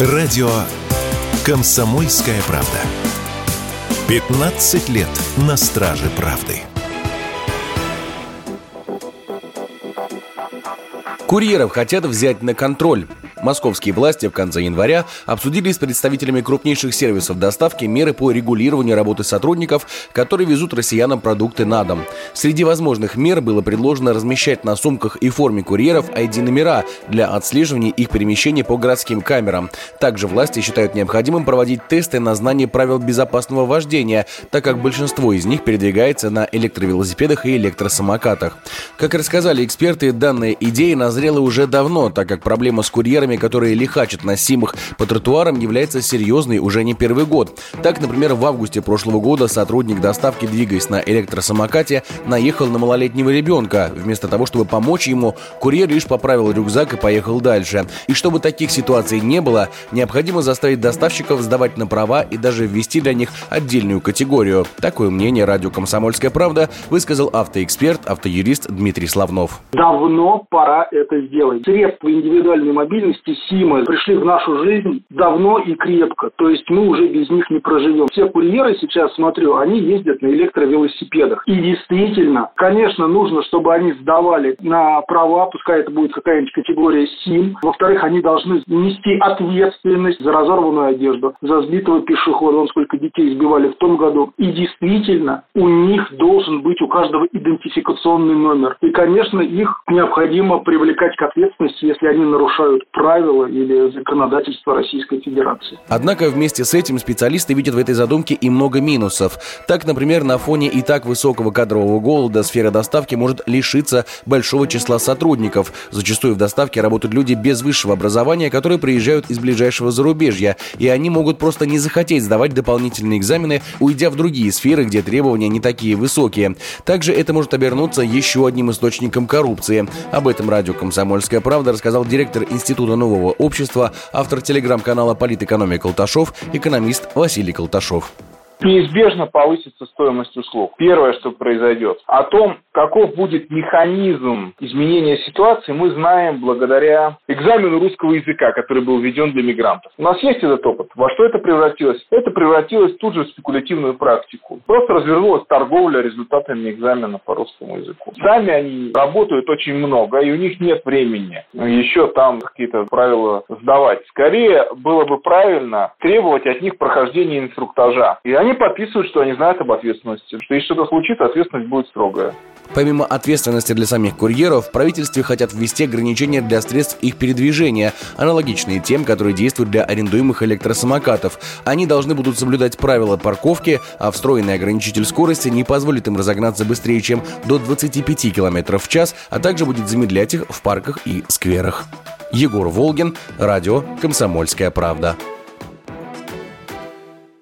Радио «Комсомольская правда». 15 лет на страже правды. Курьеров хотят взять на контроль. Московские власти в конце января обсудили с представителями крупнейших сервисов доставки меры по регулированию работы сотрудников, которые везут россиянам продукты на дом. Среди возможных мер было предложено размещать на сумках и форме курьеров ID-номера для отслеживания их перемещения по городским камерам. Также власти считают необходимым проводить тесты на знание правил безопасного вождения, так как большинство из них передвигается на электровелосипедах и электросамокатах. Как рассказали эксперты, данная идея назрела уже давно, так как проблема с курьерами водителями, которые лихачат на симах по тротуарам, является серьезной уже не первый год. Так, например, в августе прошлого года сотрудник доставки, двигаясь на электросамокате, наехал на малолетнего ребенка. Вместо того, чтобы помочь ему, курьер лишь поправил рюкзак и поехал дальше. И чтобы таких ситуаций не было, необходимо заставить доставщиков сдавать на права и даже ввести для них отдельную категорию. Такое мнение радио «Комсомольская правда» высказал автоэксперт, автоюрист Дмитрий Славнов. Давно пора это сделать. Средства индивидуальной мобильности эти симы пришли в нашу жизнь давно и крепко. То есть мы уже без них не проживем. Все курьеры сейчас, смотрю, они ездят на электровелосипедах. И действительно, конечно, нужно, чтобы они сдавали на права, пускай это будет какая-нибудь категория СИМ. Во-вторых, они должны нести ответственность за разорванную одежду, за сбитого пешехода. Вон сколько детей сбивали в том году. И действительно, у них должен быть у каждого идентификационный номер. И, конечно, их необходимо привлекать к ответственности, если они нарушают права правила или законодательства Российской Федерации. Однако вместе с этим специалисты видят в этой задумке и много минусов. Так, например, на фоне и так высокого кадрового голода сфера доставки может лишиться большого числа сотрудников. Зачастую в доставке работают люди без высшего образования, которые приезжают из ближайшего зарубежья, и они могут просто не захотеть сдавать дополнительные экзамены, уйдя в другие сферы, где требования не такие высокие. Также это может обернуться еще одним источником коррупции. Об этом радио «Комсомольская правда» рассказал директор Института нового общества, автор телеграм-канала «Политэкономия Колташов», экономист Василий Колташов неизбежно повысится стоимость услуг. Первое, что произойдет. О том, каков будет механизм изменения ситуации, мы знаем благодаря экзамену русского языка, который был введен для мигрантов. У нас есть этот опыт. Во что это превратилось? Это превратилось тут же в спекулятивную практику. Просто развернулась торговля результатами экзамена по русскому языку. Сами они работают очень много, и у них нет времени еще там какие-то правила сдавать. Скорее было бы правильно требовать от них прохождения инструктажа. И подписывают, что они знают об ответственности. Что если что-то случится, ответственность будет строгая. Помимо ответственности для самих курьеров, в правительстве хотят ввести ограничения для средств их передвижения, аналогичные тем, которые действуют для арендуемых электросамокатов. Они должны будут соблюдать правила парковки, а встроенный ограничитель скорости не позволит им разогнаться быстрее, чем до 25 км в час, а также будет замедлять их в парках и скверах. Егор Волгин, радио «Комсомольская правда».